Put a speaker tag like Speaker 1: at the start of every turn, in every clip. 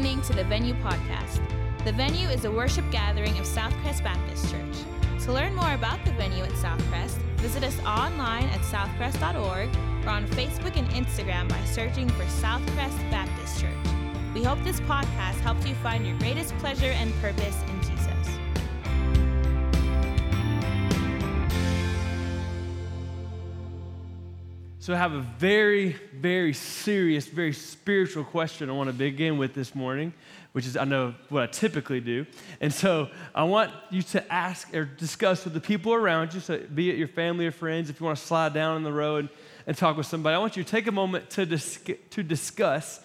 Speaker 1: listening to the Venue Podcast. The Venue is a worship gathering of Southcrest Baptist Church. To learn more about the Venue at Southcrest, visit us online at southcrest.org or on Facebook and Instagram by searching for Southcrest Baptist Church. We hope this podcast helps you find your greatest pleasure and purpose in
Speaker 2: So, I have a very, very serious, very spiritual question I want to begin with this morning, which is, I know, what I typically do. And so, I want you to ask or discuss with the people around you, so be it your family or friends, if you want to slide down in the row and, and talk with somebody, I want you to take a moment to, dis- to discuss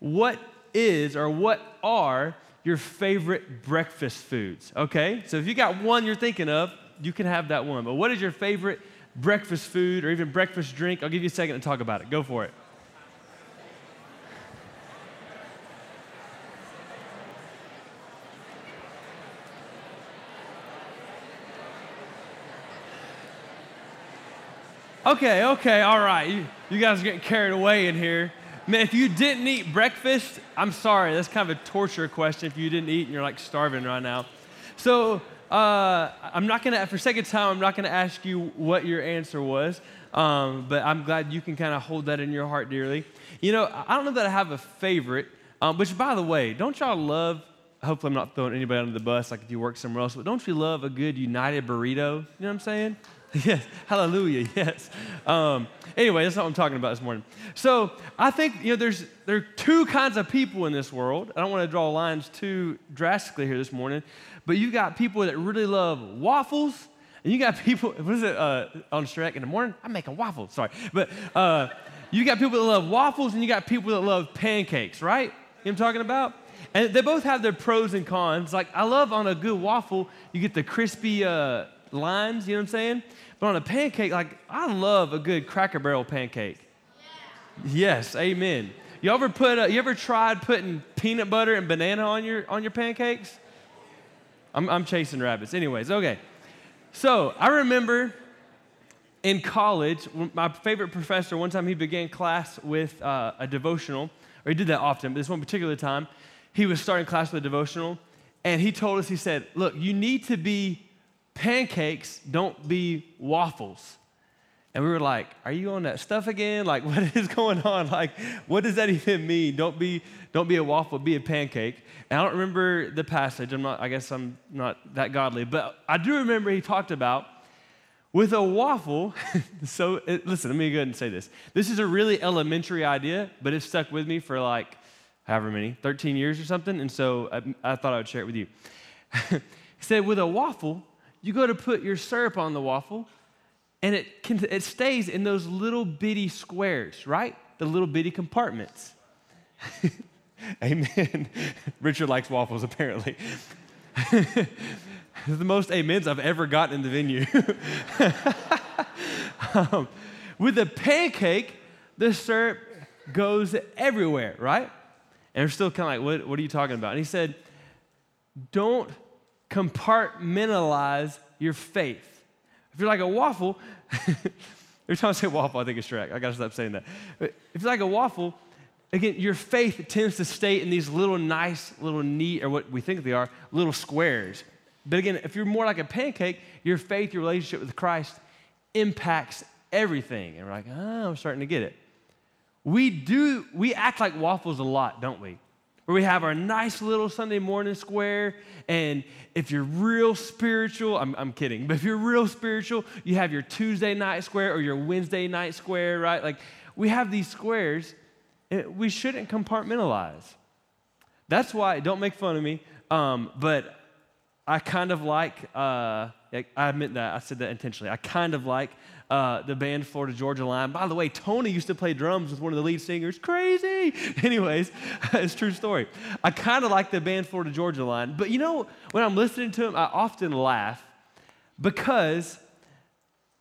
Speaker 2: what is or what are your favorite breakfast foods, okay? So, if you got one you're thinking of, you can have that one. But what is your favorite breakfast food or even breakfast drink, I'll give you a second to talk about it. Go for it. Okay, okay, all right. You, you guys are getting carried away in here. Man, if you didn't eat breakfast, I'm sorry. That's kind of a torture question if you didn't eat and you're like starving right now. So, uh, I'm not going to, for sake of time, I'm not going to ask you what your answer was, um, but I'm glad you can kind of hold that in your heart dearly. You know, I don't know that I have a favorite, um, which, by the way, don't y'all love, hopefully I'm not throwing anybody under the bus like if you work somewhere else, but don't you love a good United burrito? You know what I'm saying? yes, hallelujah, yes. Um, anyway, that's not what I'm talking about this morning. So I think, you know, there's, there are two kinds of people in this world. I don't want to draw lines too drastically here this morning. But you got people that really love waffles, and you got people, what is it, uh, on Shrek in the morning? I'm making waffles, sorry. But uh, you got people that love waffles, and you got people that love pancakes, right? You know what I'm talking about? And they both have their pros and cons. Like, I love on a good waffle, you get the crispy uh, lines, you know what I'm saying? But on a pancake, like, I love a good Cracker Barrel pancake. Yeah. Yes, amen. You ever put, a, you ever tried putting peanut butter and banana on your, on your pancakes? I'm, I'm chasing rabbits. Anyways, okay. So I remember in college, my favorite professor, one time he began class with uh, a devotional, or he did that often, but this one particular time, he was starting class with a devotional, and he told us, he said, Look, you need to be pancakes, don't be waffles. And we were like, Are you on that stuff again? Like, what is going on? Like, what does that even mean? Don't be, don't be a waffle, be a pancake. And I don't remember the passage. I'm not, I guess I'm not that godly. But I do remember he talked about with a waffle. so, it, listen, let me go ahead and say this. This is a really elementary idea, but it stuck with me for like however many, 13 years or something. And so I, I thought I would share it with you. he said, with a waffle, you go to put your syrup on the waffle and it, can, it stays in those little bitty squares, right? The little bitty compartments. Amen. Richard likes waffles, apparently. the most amens I've ever gotten in the venue. um, with a pancake, the syrup goes everywhere, right? And we're still kind of like, what, what are you talking about? And he said, don't compartmentalize your faith. If you're like a waffle, every time I say waffle, I think it's Shrek. I gotta stop saying that. But if you're like a waffle, again, your faith tends to stay in these little nice, little neat, or what we think they are, little squares. But again, if you're more like a pancake, your faith, your relationship with Christ impacts everything. And we're like, oh, I'm starting to get it. We do, we act like waffles a lot, don't we? Where we have our nice little Sunday morning square. And if you're real spiritual, I'm, I'm, kidding, but if you're real spiritual, you have your Tuesday night square or your Wednesday night square, right? Like we have these squares, and we shouldn't compartmentalize. That's why, don't make fun of me, um, but I kind of like, uh, I admit that, I said that intentionally. I kind of like uh, the band Florida Georgia Line. By the way, Tony used to play drums with one of the lead singers. Crazy. Anyways, it's true story. I kind of like the band Florida Georgia Line, but you know, when I'm listening to them, I often laugh because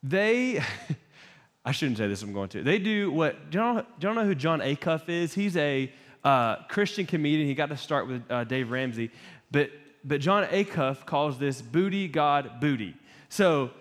Speaker 2: they. I shouldn't say this. I'm going to. They do what? Do you know, do you know who Jon Acuff is? He's a uh, Christian comedian. He got to start with uh, Dave Ramsey, but but Jon Acuff calls this booty God booty. So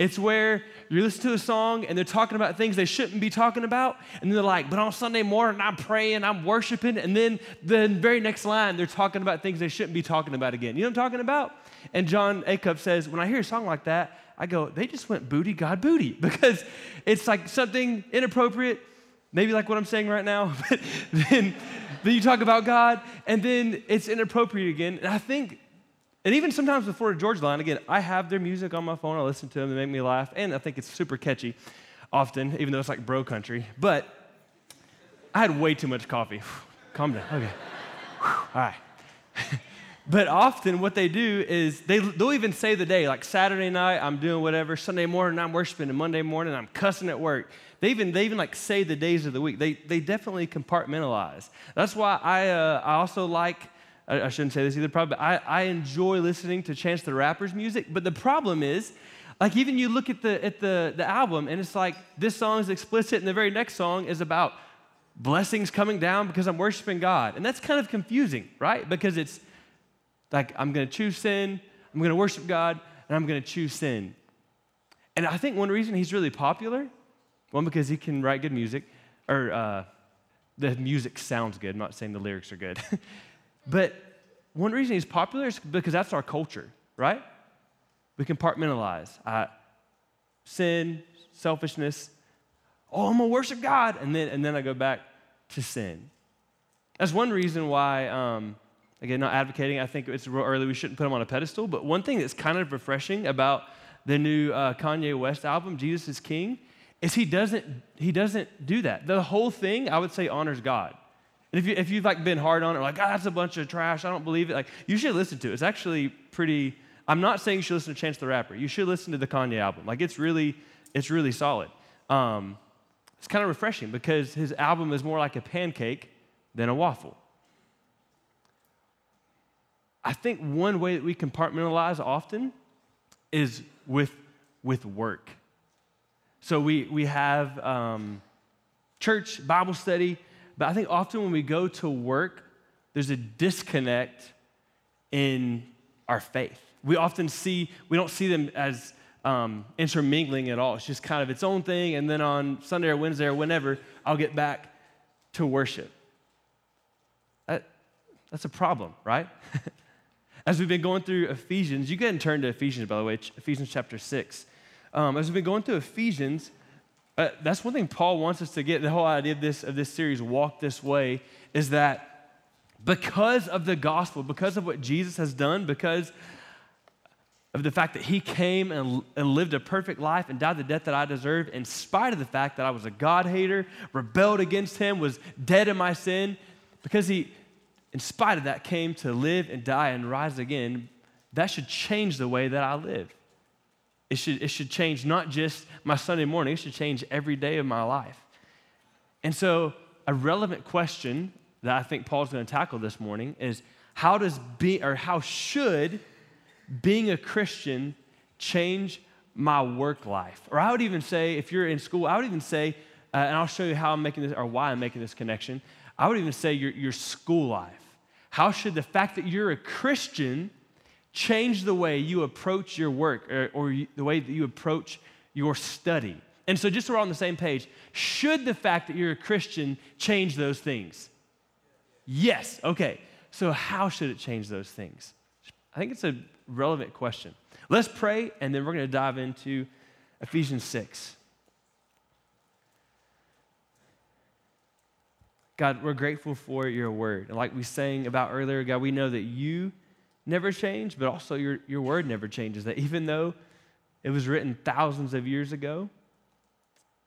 Speaker 2: It's where you listen to a song and they're talking about things they shouldn't be talking about, and they're like, but on Sunday morning I'm praying, I'm worshiping, and then the very next line they're talking about things they shouldn't be talking about again. You know what I'm talking about? And Jon Acuff says, when I hear a song like that, I go, they just went booty, God booty, because it's like something inappropriate, maybe like what I'm saying right now, but then, then you talk about God, and then it's inappropriate again. And I think and even sometimes Florida Georgia Line, again, I have their music on my phone. I listen to them. They make me laugh. And I think it's super catchy often, even though it's like bro country. But I had way too much coffee. Calm down. Okay. All right. but often what they do is they, they'll even say the day, like Saturday night, I'm doing whatever. Sunday morning, I'm worshiping. And Monday morning, I'm cussing at work. They even, they even like say the days of the week. They, they definitely compartmentalize. That's why I, uh, I also like I, I shouldn't say this either, probably, I, I enjoy listening to Chance the Rapper's music. But the problem is, like even you look at the at the, the album and it's like this song is explicit and the very next song is about blessings coming down because I'm worshiping God. And that's kind of confusing, right? Because it's like I'm gonna choose sin, I'm gonna worship God, and I'm gonna choose sin. And I think one reason he's really popular, one because he can write good music, or uh, the music sounds good. I'm not saying the lyrics are good. But one reason he's popular is because that's our culture, right? We compartmentalize sin, selfishness. Oh, I'm gonna worship God, and then and then I go back to sin. That's one reason why. Um, again, not advocating. I think it's real early. We shouldn't put him on a pedestal. But one thing that's kind of refreshing about the new uh, Kanye West album, Jesus is King, is he doesn't he doesn't do that. The whole thing, I would say, honors God. And if, you, if you've like been hard on it, like, ah, that's a bunch of trash, I don't believe it, like, you should listen to it. It's actually pretty, I'm not saying you should listen to Chance the Rapper. You should listen to the Kanye album. Like, it's really, it's really solid. Um, it's kind of refreshing because his album is more like a pancake than a waffle. I think one way that we compartmentalize often is with, with work. So we, we have um, church, Bible study, but I think often when we go to work, there's a disconnect in our faith. We often see, we don't see them as um, intermingling at all. It's just kind of its own thing. And then on Sunday or Wednesday or whenever, I'll get back to worship. That, that's a problem, right? as we've been going through Ephesians, you and turn to Ephesians, by the way, Ephesians chapter 6. Um, as we've been going through Ephesians, uh, that's one thing Paul wants us to get. The whole idea of this, of this series, Walk This Way, is that because of the gospel, because of what Jesus has done, because of the fact that he came and, and lived a perfect life and died the death that I deserved, in spite of the fact that I was a God hater, rebelled against him, was dead in my sin, because he, in spite of that, came to live and die and rise again, that should change the way that I live. It should, it should change not just my Sunday morning, it should change every day of my life. And so, a relevant question that I think Paul's going to tackle this morning is how does be or how should being a Christian change my work life? Or I would even say, if you're in school, I would even say, uh, and I'll show you how I'm making this or why I'm making this connection. I would even say your, your school life. How should the fact that you're a Christian change the way you approach your work or, or the way that you approach your study. And so, just so we're on the same page, should the fact that you're a Christian change those things? Yes. Okay. So, how should it change those things? I think it's a relevant question. Let's pray, and then we're going to dive into Ephesians 6. God, we're grateful for your word. And like we sang about earlier, God, we know that you never change, but also your, your word never changes. That even though it was written thousands of years ago,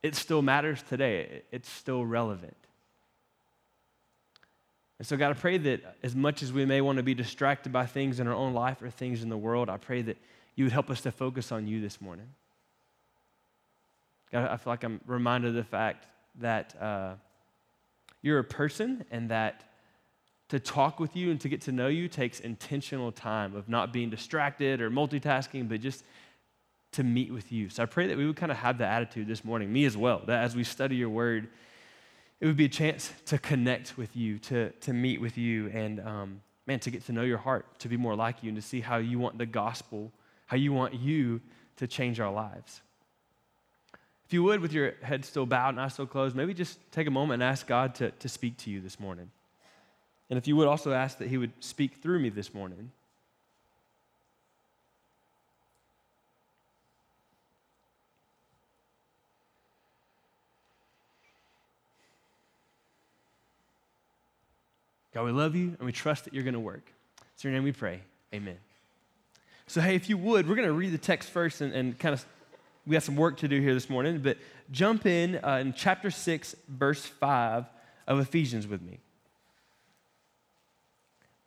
Speaker 2: it still matters today. It's still relevant. And so, God, I pray that as much as we may want to be distracted by things in our own life or things in the world, I pray that you would help us to focus on you this morning. God, I feel like I'm reminded of the fact that uh, you're a person and that to talk with you and to get to know you takes intentional time of not being distracted or multitasking, but just to meet with you. So I pray that we would kind of have that attitude this morning, me as well, that as we study your word, it would be a chance to connect with you, to, to meet with you, and um, man, to get to know your heart, to be more like you, and to see how you want the gospel, how you want you to change our lives. If you would, with your head still bowed and eyes still closed, maybe just take a moment and ask God to, to speak to you this morning. And if you would also ask that He would speak through me this morning. God, we love you and we trust that you're going to work. It's your name we pray. Amen. So, hey, if you would, we're going to read the text first and, and kind of, we have some work to do here this morning, but jump in uh, in chapter 6, verse 5 of Ephesians with me.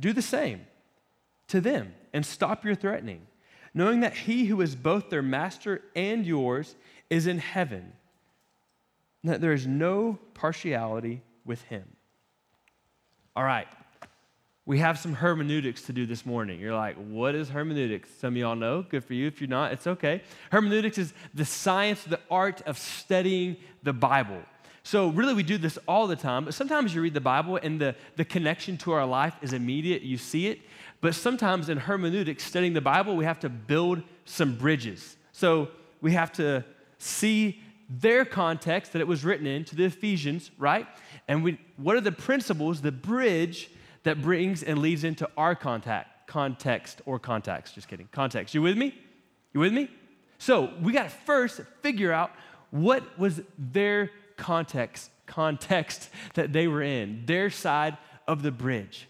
Speaker 2: do the same to them and stop your threatening, knowing that he who is both their master and yours is in heaven, and that there is no partiality with him. All right. We have some hermeneutics to do this morning. You're like, what is hermeneutics? Some of y'all know. Good for you. If you're not, it's okay. Hermeneutics is the science, the art of studying the Bible. So, really, we do this all the time, but sometimes you read the Bible and the, the connection to our life is immediate. You see it. But sometimes in hermeneutics, studying the Bible, we have to build some bridges. So, we have to see their context that it was written in to the Ephesians, right? And we, what are the principles, the bridge that brings and leads into our contact, context or context? Just kidding. Context. You with me? You with me? So we got to first figure out what was their context, context that they were in, their side of the bridge.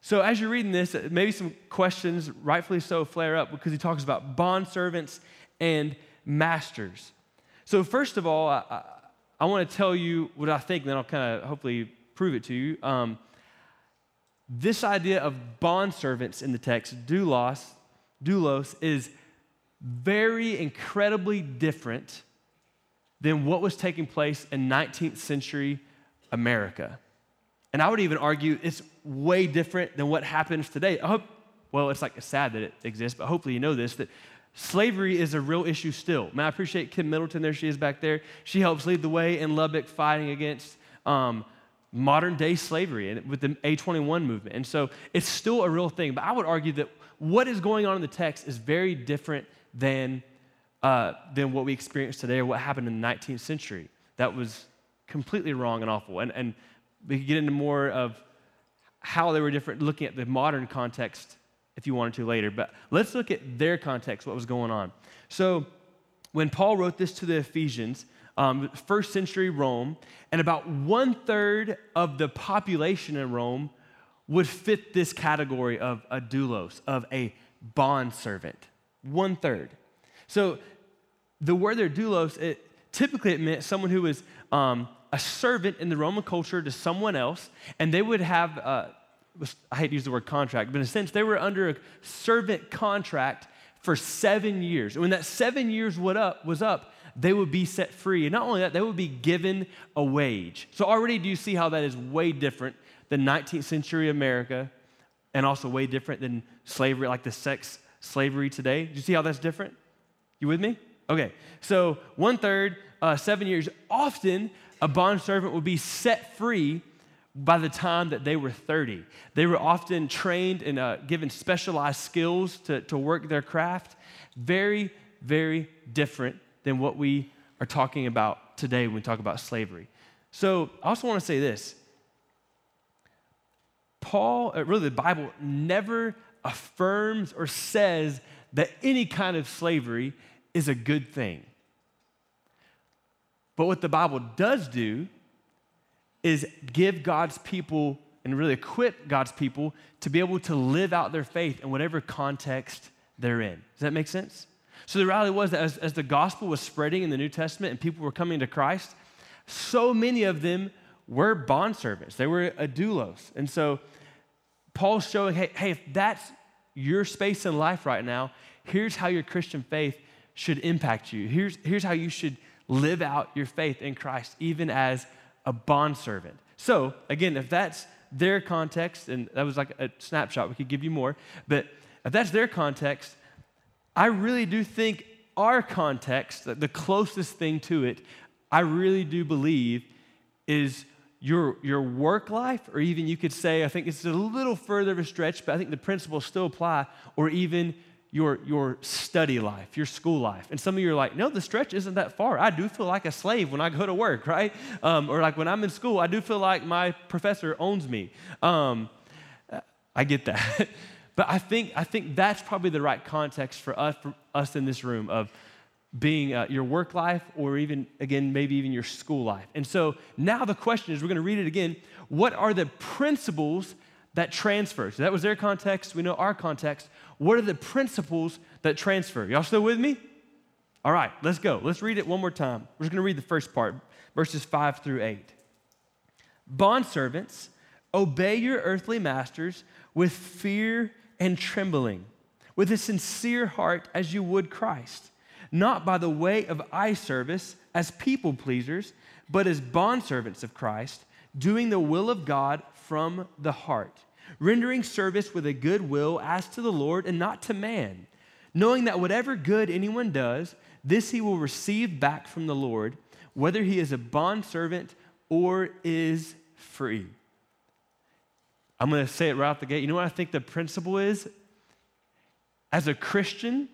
Speaker 2: So as you're reading this, maybe some questions, rightfully so, flare up because he talks about bond servants and masters. So first of all, I, I want to tell you what I think, then I'll kind of hopefully prove it to you. Um, this idea of bond servants in the text, doulos, doulos, is very incredibly different than what was taking place in 19th century America. And I would even argue it's way different than what happens today. I hope, well, it's like sad that it exists, but hopefully you know this that slavery is a real issue still. Man, I appreciate Kim Middleton. There she is back there. She helps lead the way in Lubbock fighting against um, modern day slavery and with the A21 movement. And so it's still a real thing. But I would argue that what is going on in the text is very different than, uh, than what we experience today or what happened in the 19th century. That was completely wrong and awful. And, and we could get into more of how they were different looking at the modern context if you wanted to later. But let's look at their context, what was going on. So, when Paul wrote this to the Ephesians, um, first century Rome, and about one third of the population in Rome would fit this category of a doulos, of a bond servant. One third. So, the word there, doulos, it, typically it meant someone who was um, a servant in the Roman culture to someone else, and they would have. Uh, I hate to use the word contract, but in a sense, they were under a servant contract for seven years. And when that seven years was up, they would be set free. And not only that, they would be given a wage. So already do you see how that is way different than 19th century America and also way different than slavery, like the sex slavery today? Do you see how that's different? You with me? Okay. So one third, uh, seven years. Often a bond servant would be set free by the time that they were 30. They were often trained and uh, given specialized skills to, to work their craft. Very, very different than what we are talking about today when we talk about slavery. So I also want to say this Paul, uh, really, the Bible never affirms or says that any kind of slavery is a good thing. But what the Bible does do is give God's people and really equip God's people to be able to live out their faith in whatever context they're in. Does that make sense? So the reality was that as, as the gospel was spreading in the New Testament and people were coming to Christ, so many of them were bondservants. They were doulos. And so Paul's showing, hey, hey, if that's your space in life right now, here's how your Christian faith should impact you. Here's, here's how you should live out your faith in Christ, even as a bondservant. So, again, if that's their context, and that was like a snapshot, we could give you more, but if that's their context, I really do think our context, the closest thing to it, I really do believe is your, your work life, or even you could say, I think it's a little further of a stretch, but I think the principles still apply, or even your, your study life, your school life. And some of you are like, no, the stretch isn't that far. I do feel like a slave when I go to work, right? Um, or like when I'm in school, I do feel like my professor owns me. Um, I get that. but I think, I think that's probably the right context for us, for us in this room of being uh, your work life or even, again, maybe even your school life. And so now the question is we're going to read it again. What are the principles that transfer? So that was their context. We know our context. What are the principles that transfer? Y'all still with me? All right, let's go. Let's read it one more time. We're just going to read the first part, verses 5 through 8. Bondservants, obey your earthly masters with fear and trembling, with a sincere heart as you would Christ, not by the way of eye service as people pleasers, but as bondservants of Christ, doing the will of God from the heart rendering service with a good will as to the Lord and not to man, knowing that whatever good anyone does, this he will receive back from the Lord, whether he is a bondservant or is free. I'm going to say it right out the gate. You know what I think the principle is? As a Christian,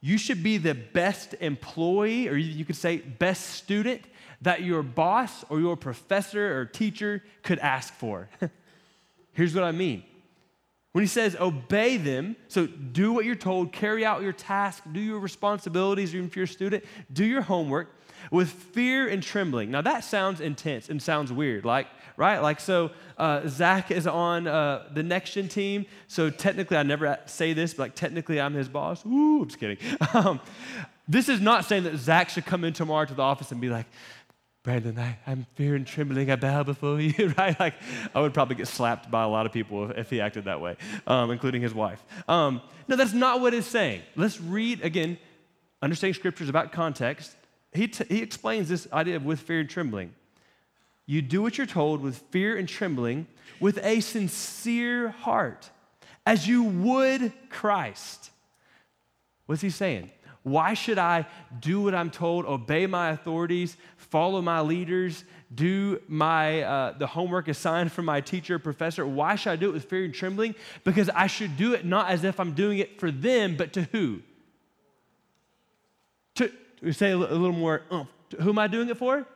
Speaker 2: you should be the best employee, or you could say best student that your boss or your professor or teacher could ask for. Here's what I mean. When he says obey them, so do what you're told, carry out your task, do your responsibilities, even if you're a student, do your homework with fear and trembling. Now that sounds intense and sounds weird, like, right? Like, so uh, Zach is on uh, the next gen team. So technically, I never say this, but like, technically, I'm his boss. Ooh, I'm just kidding. Um, this is not saying that Zach should come in tomorrow to the office and be like, Brandon, I, am fear and trembling. I bow before you, right? Like, I would probably get slapped by a lot of people if, if he acted that way, um, including his wife. Um, no, that's not what it's saying. Let's read again, understanding scriptures about context. He, t- he explains this idea of with fear and trembling. You do what you're told with fear and trembling, with a sincere heart, as you would Christ. What's he saying? Why should I do what I'm told, obey my authorities, follow my leaders, do my uh, the homework assigned from my teacher, or professor? Why should I do it with fear and trembling? Because I should do it not as if I'm doing it for them, but to who? To, to say a little more, uh, who am I doing it for?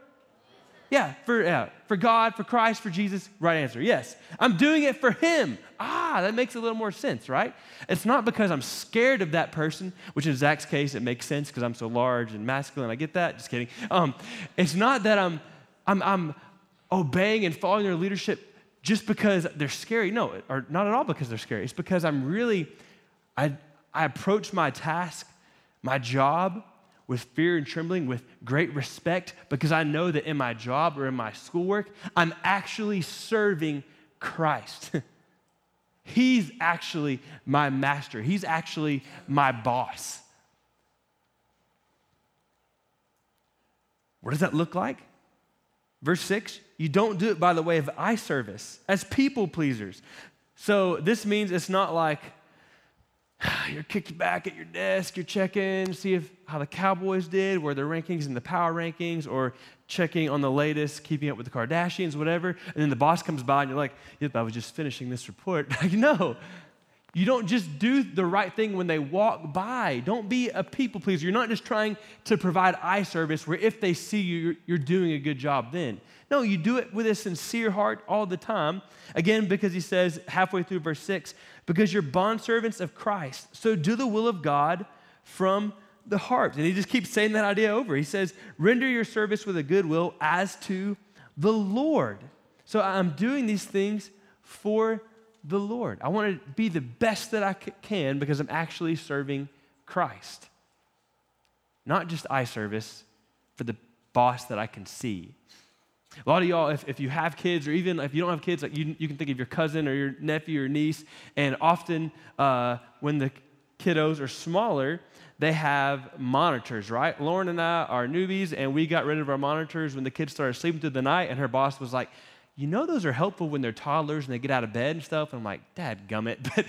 Speaker 2: Yeah, for, yeah, for God, for Christ, for Jesus. Right answer. Yes. I'm doing it for Him. Ah, that makes a little more sense, right? It's not because I'm scared of that person, which in Zach's case, it makes sense because I'm so large and masculine. I get that. Just kidding. Um, it's not that I'm, I'm, I'm obeying and following their leadership just because they're scary. No, or not at all because they're scary. It's because I'm really, I, I approach my task, my job, with fear and trembling, with great respect, because I know that in my job or in my schoolwork, I'm actually serving Christ. He's actually my master, He's actually my boss. What does that look like? Verse 6 you don't do it by the way of eye service as people pleasers. So this means it's not like, you're kicked back at your desk, you're checking, see if how the Cowboys did, where their rankings in the power rankings, or checking on the latest, keeping up with the Kardashians, whatever. And then the boss comes by and you're like, yep, I was just finishing this report. Like, no. You don't just do the right thing when they walk by. Don't be a people pleaser. You're not just trying to provide eye service where if they see you, you're, you're doing a good job then. No, you do it with a sincere heart all the time. Again, because he says halfway through verse 6, because you're bondservants of Christ. So do the will of God from the heart. And he just keeps saying that idea over. He says, render your service with a good will as to the Lord. So I'm doing these things for the Lord. I want to be the best that I can because I'm actually serving Christ. Not just eye service for the boss that I can see. A lot of y'all, if, if you have kids, or even if you don't have kids, like you, you can think of your cousin or your nephew or niece, and often uh, when the kiddos are smaller, they have monitors, right? Lauren and I are newbies, and we got rid of our monitors when the kids started sleeping through the night, and her boss was like, you know those are helpful when they're toddlers and they get out of bed and stuff. And I'm like, Dad, gummit, but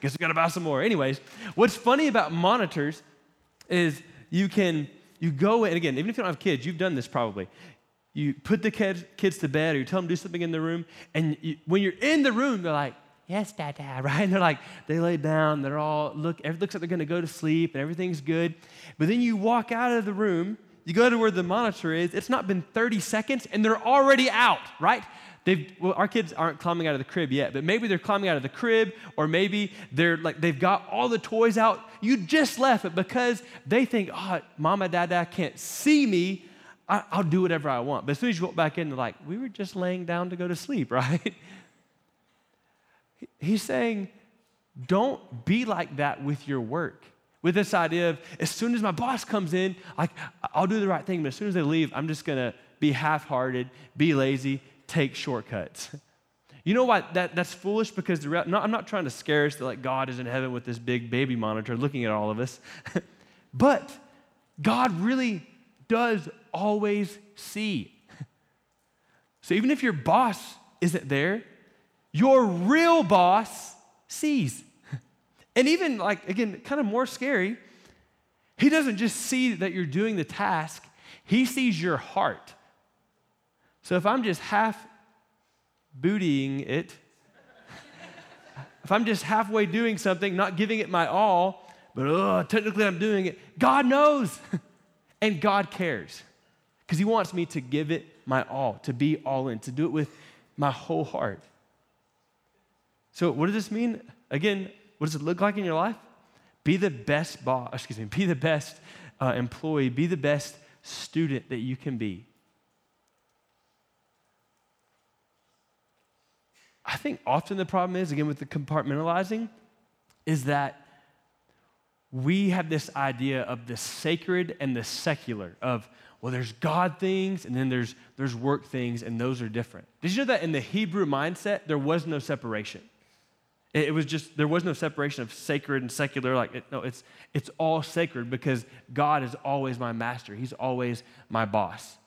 Speaker 2: guess we gotta buy some more. Anyways, what's funny about monitors is you can you go in again, even if you don't have kids, you've done this probably. You put the kids, kids to bed or you tell them to do something in the room, and you, when you're in the room, they're like, yes, dad, dad, right? And they're like, they lay down, they're all, look, it looks like they're gonna go to sleep and everything's good. But then you walk out of the room, you go to where the monitor is, it's not been 30 seconds, and they're already out, right? They've, well, our kids aren't climbing out of the crib yet, but maybe they're climbing out of the crib, or maybe they're like they've got all the toys out. You just left it because they think, ah, oh, mama, dad, dad can't see me. I, will do whatever I want. But as soon as you walk back in, they're like, we were just laying down to go to sleep, right? He's saying, don't be like that with your work. With this idea of as soon as my boss comes in, like I'll do the right thing, but as soon as they leave, I'm just gonna be half-hearted, be lazy, take shortcuts. You know why that, that's foolish? Because the, no, I'm not trying to scare us that like God is in heaven with this big baby monitor looking at all of us. but God really does always see. So even if your boss isn't there, your real boss sees. And even like, again, kind of more scary, he doesn't just see that you're doing the task, he sees your heart. So if I'm just half bootying it, if I'm just halfway doing something, not giving it my all, but oh, technically I'm doing it, God knows and God cares because He wants me to give it my all, to be all in, to do it with my whole heart. So, what does this mean? Again, what does it look like in your life? Be the best boss, excuse me, be the best uh, employee, be the best student that you can be. I think often the problem is, again, with the compartmentalizing, is that we have this idea of the sacred and the secular, of, well, there's God things and then there's, there's work things, and those are different. Did you know that in the Hebrew mindset, there was no separation? It, was just, there was no separation of sacred and secular. Like, it, no, it's, it's all sacred because God is always my master, He's always my boss.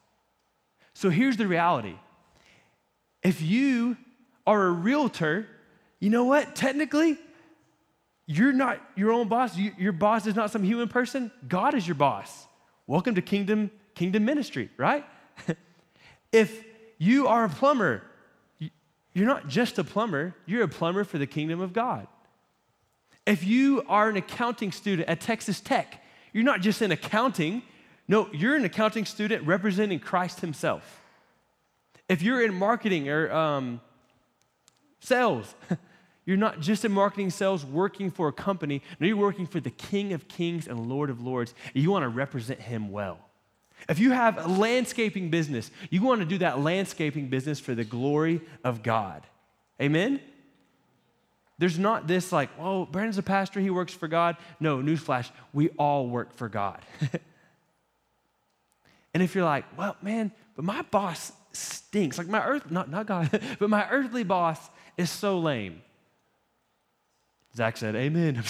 Speaker 2: So here's the reality if you are a realtor, you know what? Technically, you're not your own boss. You, your boss is not some human person. God is your boss. Welcome to kingdom kingdom ministry, right? if you are a plumber, you're not just a plumber, you're a plumber for the kingdom of God. If you are an accounting student at Texas Tech, you're not just in accounting, no, you're an accounting student representing Christ Himself. If you're in marketing or um, Sales. You're not just in marketing sales working for a company. No, you're working for the King of Kings and Lord of Lords. You want to represent him well. If you have a landscaping business, you want to do that landscaping business for the glory of God. Amen? There's not this like, oh, Brandon's a pastor, he works for God. No, newsflash, we all work for God. and if you're like, well, man, but my boss stinks, like my earth, not, not God, but my earthly boss is so lame. Zach said, Amen.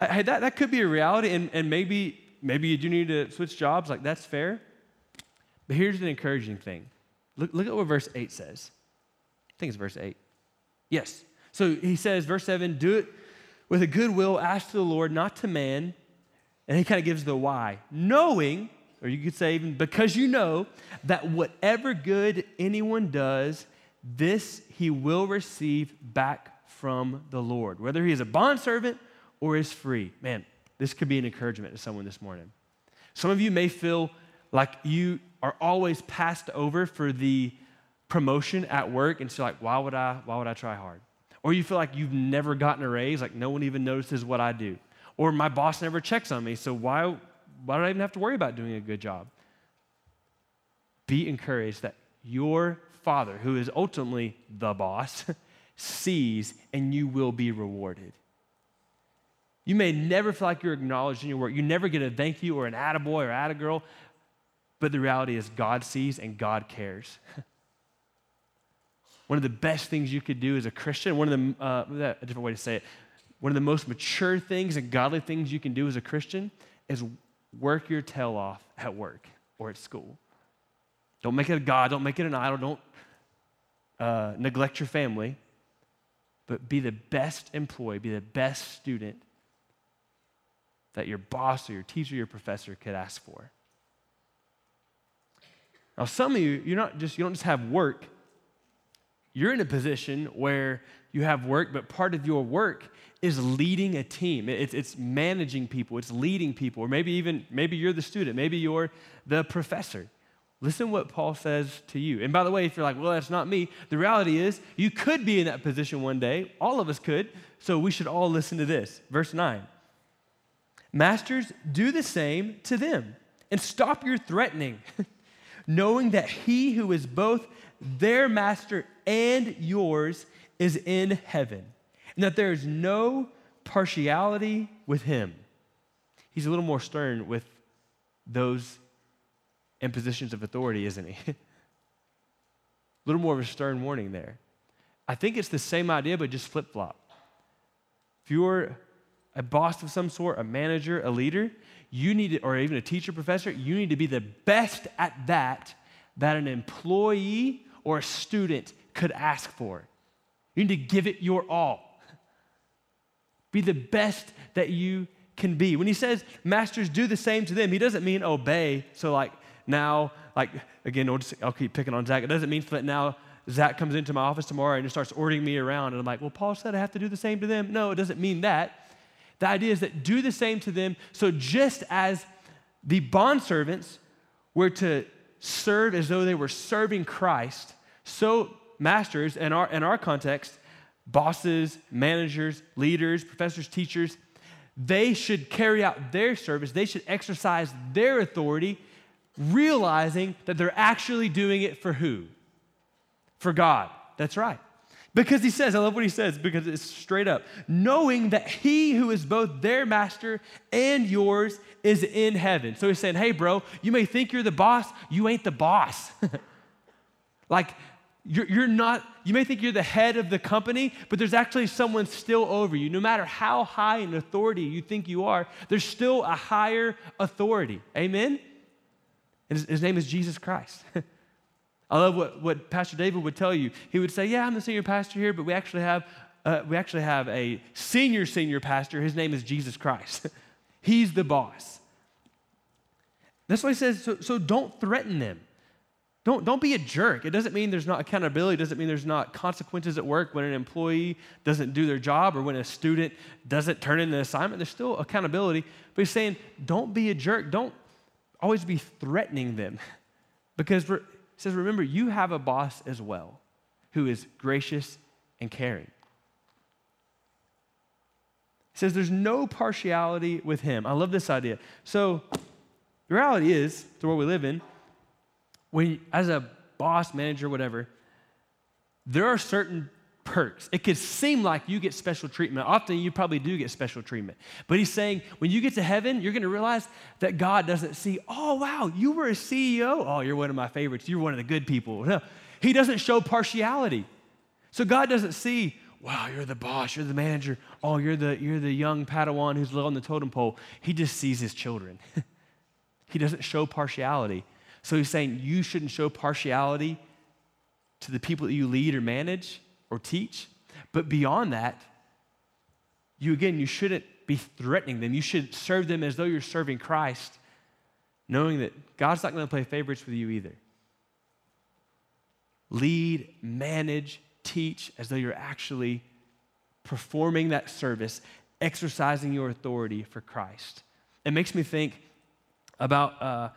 Speaker 2: hey, that, that could be a reality, and, and maybe, maybe you do need to switch jobs, like that's fair. But here's an encouraging thing. Look, look at what verse 8 says. I think it's verse 8. Yes. So he says, verse 7, do it with a good will, ask to the Lord, not to man. And he kind of gives the why, knowing, or you could say even because you know, that whatever good anyone does, this he will receive back from the Lord, whether he is a bondservant or is free. Man, this could be an encouragement to someone this morning. Some of you may feel like you are always passed over for the promotion at work, and so like, why would I, why would I try hard? Or you feel like you've never gotten a raise, like no one even notices what I do. Or my boss never checks on me, so why, why do I even have to worry about doing a good job? Be encouraged that your Father, who is ultimately the boss, sees and you will be rewarded. You may never feel like you're acknowledged in your work. You never get a thank you or an attaboy or attagirl, but the reality is God sees and God cares. one of the best things you could do as a Christian, one of the, uh, a different way to say it, one of the most mature things and godly things you can do as a Christian is work your tail off at work or at school. Don't make it a God, don't make it an idol, don't uh, neglect your family, but be the best employee, be the best student that your boss or your teacher, or your professor could ask for. Now, some of you, you're not just, you don't just have work. You're in a position where you have work, but part of your work is leading a team. It's, it's managing people, it's leading people, or maybe even, maybe you're the student, maybe you're the professor. Listen what Paul says to you. And by the way, if you're like, well, that's not me, the reality is you could be in that position one day. All of us could. So we should all listen to this. Verse 9 Masters, do the same to them and stop your threatening, knowing that he who is both their master and yours is in heaven, and that there is no partiality with him. He's a little more stern with those in positions of authority, isn't he? a little more of a stern warning there. I think it's the same idea, but just flip flop. If you're a boss of some sort, a manager, a leader, you need to, or even a teacher, professor, you need to be the best at that that an employee or a student could ask for. You need to give it your all. Be the best that you can be. When he says, masters, do the same to them, he doesn't mean obey. So, like, now, like, again, I'll, just, I'll keep picking on Zach. It doesn't mean that now Zach comes into my office tomorrow and just starts ordering me around. And I'm like, well, Paul said I have to do the same to them. No, it doesn't mean that. The idea is that do the same to them. So, just as the bondservants were to serve as though they were serving Christ, so masters, in our, in our context, bosses, managers, leaders, professors, teachers, they should carry out their service, they should exercise their authority, realizing that they're actually doing it for who? For God. That's right. Because he says, I love what he says because it's straight up, knowing that he who is both their master and yours is in heaven. So he's saying, hey, bro, you may think you're the boss, you ain't the boss. like, you're, you're not, you may think you're the head of the company, but there's actually someone still over you. No matter how high in authority you think you are, there's still a higher authority. Amen? And his, his name is Jesus Christ. I love what, what Pastor David would tell you. He would say, Yeah, I'm the senior pastor here, but we actually have, uh, we actually have a senior senior pastor. His name is Jesus Christ. He's the boss. That's why he says, so, so don't threaten them. Don't, don't be a jerk. It doesn't mean there's not accountability. It doesn't mean there's not consequences at work when an employee doesn't do their job or when a student doesn't turn in an assignment. There's still accountability. But he's saying, don't be a jerk. Don't always be threatening them. Because he says, remember, you have a boss as well who is gracious and caring. He says there's no partiality with him. I love this idea. So the reality is, the world we live in, when as a boss, manager, whatever, there are certain perks. It could seem like you get special treatment. Often you probably do get special treatment. But he's saying when you get to heaven, you're going to realize that God doesn't see, oh, wow, you were a CEO. Oh, you're one of my favorites. You're one of the good people. No, he doesn't show partiality. So God doesn't see, wow, you're the boss, you're the manager. Oh, you're the, you're the young Padawan who's low on the totem pole. He just sees his children. he doesn't show partiality. So he's saying you shouldn't show partiality to the people that you lead or manage or teach. But beyond that, you again, you shouldn't be threatening them. You should serve them as though you're serving Christ, knowing that God's not going to play favorites with you either. Lead, manage, teach as though you're actually performing that service, exercising your authority for Christ. It makes me think about. Uh,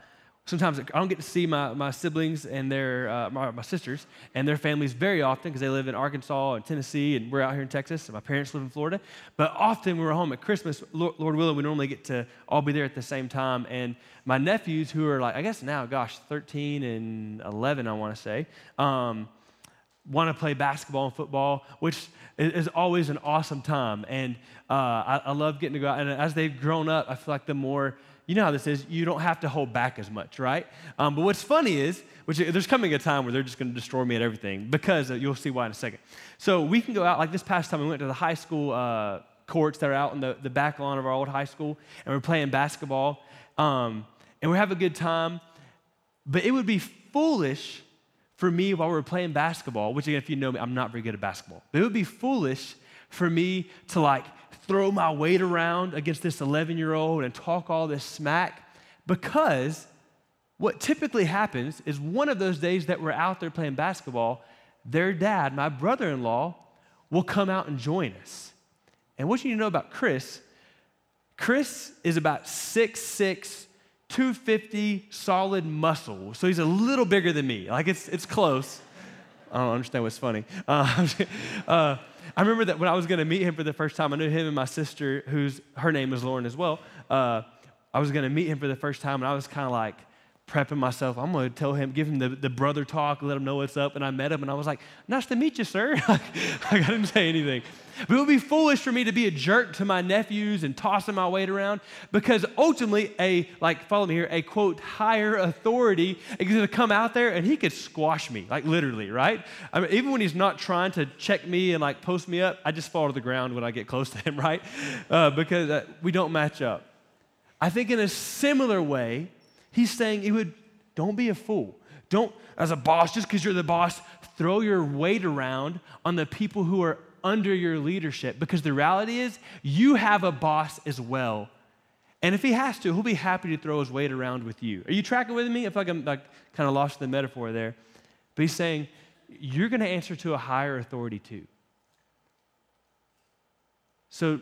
Speaker 2: sometimes I don't get to see my, my siblings and their, uh, my, my, sisters and their families very often because they live in Arkansas and Tennessee, and we're out here in Texas, and my parents live in Florida. But often when we're home at Christmas, Lord, Lord willing, we normally get to all be there at the same time. And my nephews, who are like, I guess now, gosh, 13 and 11, I want to say, um, want to play basketball and football, which is always an awesome time. And uh, I, I love getting to go out. And as they've grown up, I feel like the more you know how this is, you don't have to hold back as much, right? Um, but what's funny is, which there's coming a time where they're just going to destroy me at everything because uh, you'll see why in a second. So we can go out, like this past time, we went to the high school uh, courts that are out in the, the back lawn of our old high school, and we're playing basketball, um, and we have a good time. But it would be foolish for me while we are playing basketball, which again, if you know me, I'm not very good at basketball. But it would be foolish for me to like throw my weight around against this 11 year old and talk all this smack because what typically happens is one of those days that we're out there playing basketball, their dad, my brother in law, will come out and join us. And what you need to know about Chris, Chris is about 6'6, 250 solid muscle. So he's a little bigger than me. Like it's, it's close. I don't understand what's funny. Uh, uh, I remember that when I was going to meet him for the first time, I knew him and my sister, whose her name is Lauren as well. Uh, I was going to meet him for the first time, and I was kind of like, prepping myself. I'm going to tell him, give him the, the brother talk, let him know what's up. And I met him and I was like, nice to meet you, sir. like, I didn't say anything. But it would be foolish for me to be a jerk to my nephews and tossing my weight around because ultimately, a, like, follow me here, a quote, higher authority is going to come out there and he could squash me, like literally, right? I mean, even when he's not trying to check me and like post me up, I just fall to the ground when I get close to him, right? Uh, because uh, we don't match up. I think in a similar way, He's saying he would, don't be a fool. Don't, as a boss, just because you're the boss, throw your weight around on the people who are under your leadership. Because the reality is, you have a boss as well. And if he has to, he'll be happy to throw his weight around with you. Are you tracking with me? I feel like I'm like, kind of lost the metaphor there. But he's saying, you're going to answer to a higher authority too. So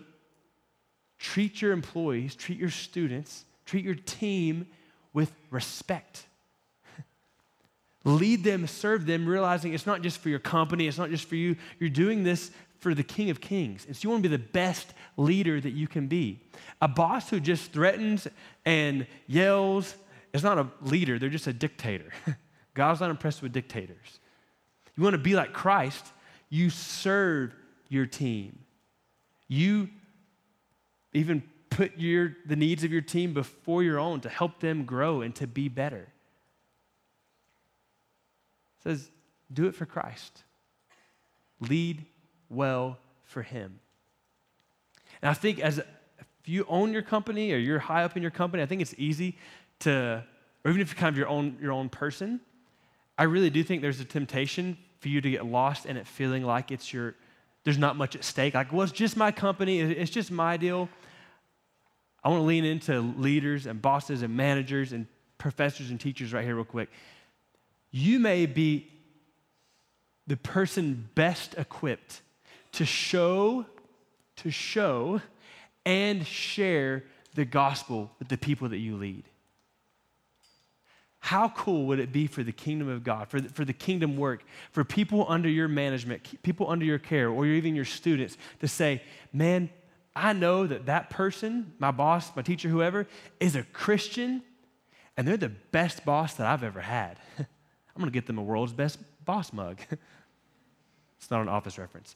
Speaker 2: treat your employees, treat your students, treat your team with respect. Lead them, serve them, realizing it's not just for your company, it's not just for you. You're doing this for the King of Kings. And so you want to be the best leader that you can be. A boss who just threatens and yells is not a leader, they're just a dictator. God's not impressed with dictators. You want to be like Christ, you serve your team. You even put your, the needs of your team before your own to help them grow and to be better. It says, do it for Christ. Lead well for Him. And I think as if you own your company or you're high up in your company, I think it's easy to, or even if you're kind of your own, your own person, I really do think there's a temptation for you to get lost in it feeling like it's your, there's not much at stake. Like, well, it's just my company, it's just my deal. I want to lean into leaders and bosses and managers and professors and teachers right here, real quick. You may be the person best equipped to show, to show, and share the gospel with the people that you lead. How cool would it be for the kingdom of God, for the, for the kingdom work, for people under your management, people under your care, or even your students to say, man, I know that that person, my boss, my teacher, whoever, is a Christian, and they're the best boss that I've ever had. I'm going to get them a world's best boss mug. it's not an office reference.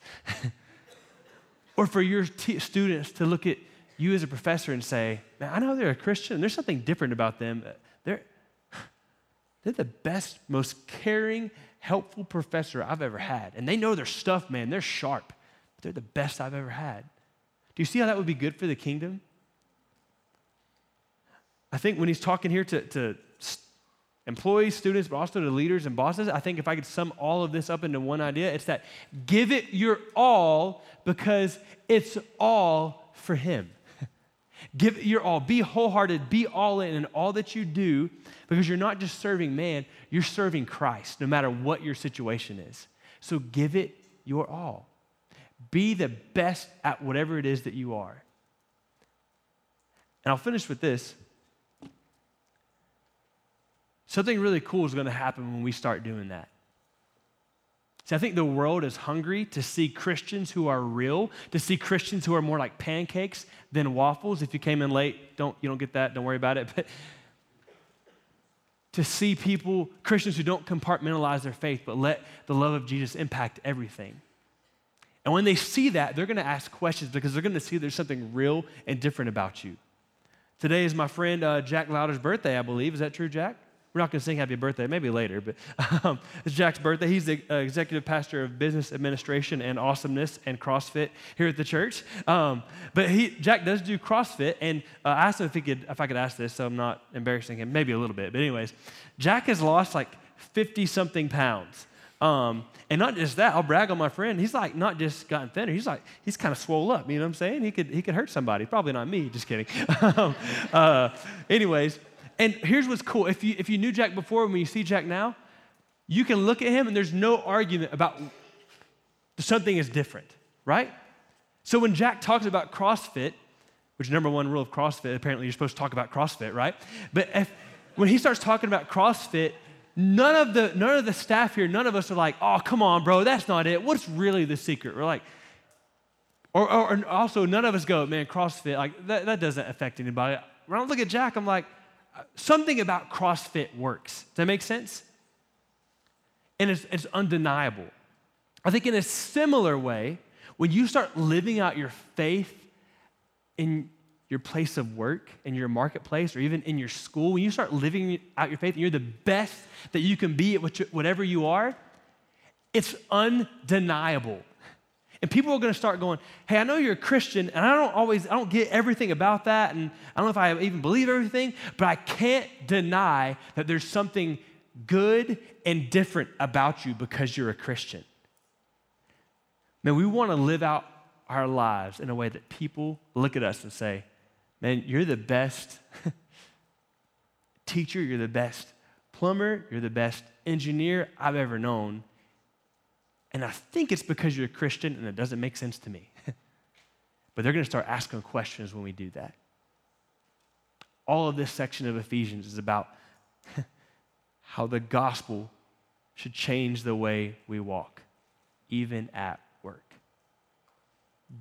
Speaker 2: or for your t- students to look at you as a professor and say, Man, I know they're a Christian. There's something different about them. Uh, they're, they're the best, most caring, helpful professor I've ever had. And they know their stuff, man. They're sharp. They're the best I've ever had. Do you see how that would be good for the kingdom? I think when he's talking here to, to employees, students, but also to leaders and bosses, I think if I could sum all of this up into one idea, it's that give it your all because it's all for him. give it your all. Be wholehearted. Be all in in all that you do because you're not just serving man, you're serving Christ no matter what your situation is. So give it your all. Be the best at whatever it is that you are. And I'll finish with this. Something really cool is going to happen when we start doing that. See, I think the world is hungry to see Christians who are real, to see Christians who are more like pancakes than waffles. If you came in late, don't you don't get that, don't worry about it. But to see people, Christians who don't compartmentalize their faith, but let the love of Jesus impact everything. And when they see that, they're going to ask questions because they're going to see there's something real and different about you. Today is my friend uh, Jack Lauder's birthday, I believe. Is that true, Jack? We're not going to sing happy birthday, maybe later, but um, it's Jack's birthday. He's the uh, executive pastor of business administration and awesomeness and CrossFit here at the church. Um, but he, Jack does do CrossFit, and uh, I asked him if, he could, if I could ask this, so I'm not embarrassing him, maybe a little bit. But, anyways, Jack has lost like 50 something pounds. Um, and not just that, I'll brag on my friend. He's like not just gotten thinner. He's like he's kind of swole up. You know what I'm saying? He could he could hurt somebody. Probably not me. Just kidding. um, uh, anyways, and here's what's cool. If you if you knew Jack before, when you see Jack now, you can look at him and there's no argument about something is different, right? So when Jack talks about CrossFit, which number one rule of CrossFit, apparently you're supposed to talk about CrossFit, right? But if, when he starts talking about CrossFit, none of the none of the staff here, none of us are like, oh, come on, bro, that's not it. What's really the secret? We're like, or, or also none of us go, man, CrossFit, like that, that doesn't affect anybody. When I look at Jack, I'm like, uh, something about CrossFit works. Does that make sense? And it's, it's undeniable. I think in a similar way, when you start living out your faith in your place of work, in your marketplace, or even in your school, when you start living out your faith and you're the best that you can be at whatever you are, it's undeniable. And people are going to start going, hey, I know you're a Christian, and I don't always, I don't get everything about that, and I don't know if I even believe everything, but I can't deny that there's something good and different about you because you're a Christian. Man, we want to live out our lives in a way that people look at us and say, man, you're the best teacher, you're the best plumber, you're the best engineer I've ever known. And I think it's because you're a Christian and it doesn't make sense to me. but they're going to start asking questions when we do that. All of this section of Ephesians is about how the gospel should change the way we walk, even at work.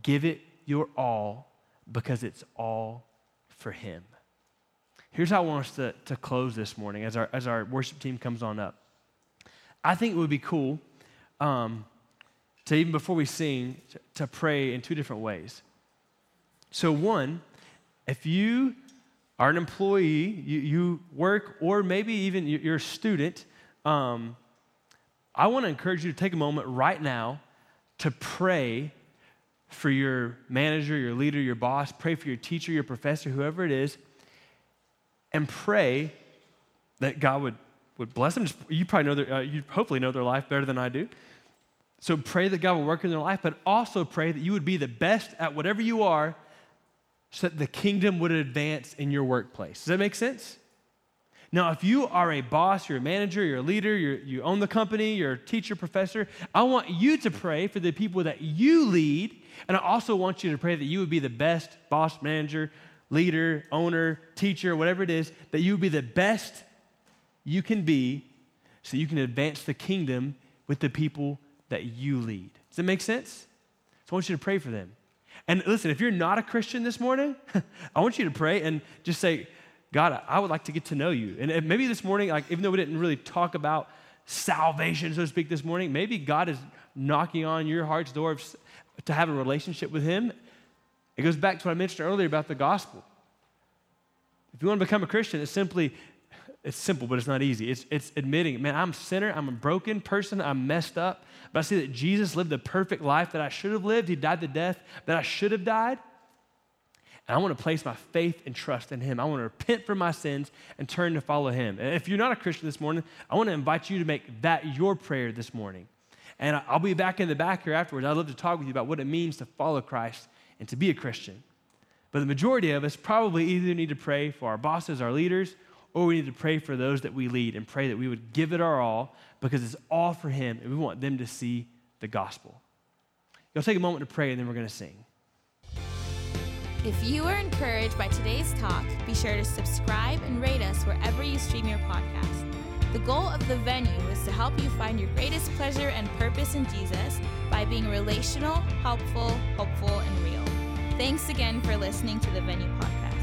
Speaker 2: Give it your all because it's all for Him. Here's how I want us to, to close this morning as our, as our worship team comes on up. I think it would be cool um, to even before we sing, to, to pray in two different ways. So, one, if you are an employee, you, you work, or maybe even you're a student, um, I want to encourage you to take a moment right now to pray for your manager, your leader, your boss, pray for your teacher, your professor, whoever it is, and pray that God would, would bless them. You probably know their, uh, you hopefully know their life better than I do. So pray that God will work in their life, but also pray that you would be the best at whatever you are so that the kingdom would advance in your workplace. Does that make sense? Now, if you are a boss, you're a manager, you're a leader, you're, you own the company, you're a teacher, professor, I want you to pray for the people that you lead. And I also want you to pray that you would be the best boss, manager, leader, owner, teacher, whatever it is, that you would be the best you can be so you can advance the kingdom with the people that you lead. Does that make sense? So I want you to pray for them. And listen, if you're not a Christian this morning, I want you to pray and just say, God, I would like to get to know you. And maybe this morning, like even though we didn't really talk about salvation, so to speak, this morning, maybe God is knocking on your heart's door to have a relationship with Him. It goes back to what I mentioned earlier about the gospel. If you want to become a Christian, it's simply, it's simple, but it's not easy. It's, it's admitting, man, I'm a sinner, I'm a broken person, I'm messed up, but I see that Jesus lived the perfect life that I should have lived. He died the death that I should have died. And I want to place my faith and trust in Him. I want to repent from my sins and turn to follow Him. And if you're not a Christian this morning, I want to invite you to make that your prayer this morning. And I'll be back in the back here afterwards. I'd love to talk with you about what it means to follow Christ and to be a Christian. But the majority of us probably either need to pray for our bosses, our leaders, or we need to pray for those that we lead and pray that we would give it our all because it's all for Him and we want them to see the gospel. You'll take a moment to pray and then we're going to sing.
Speaker 1: If you are encouraged by today's talk, be sure to subscribe and rate us wherever you stream your podcast. The goal of the venue is to help you find your greatest pleasure and purpose in Jesus by being relational, helpful, hopeful, and real. Thanks again for listening to the Venue Podcast.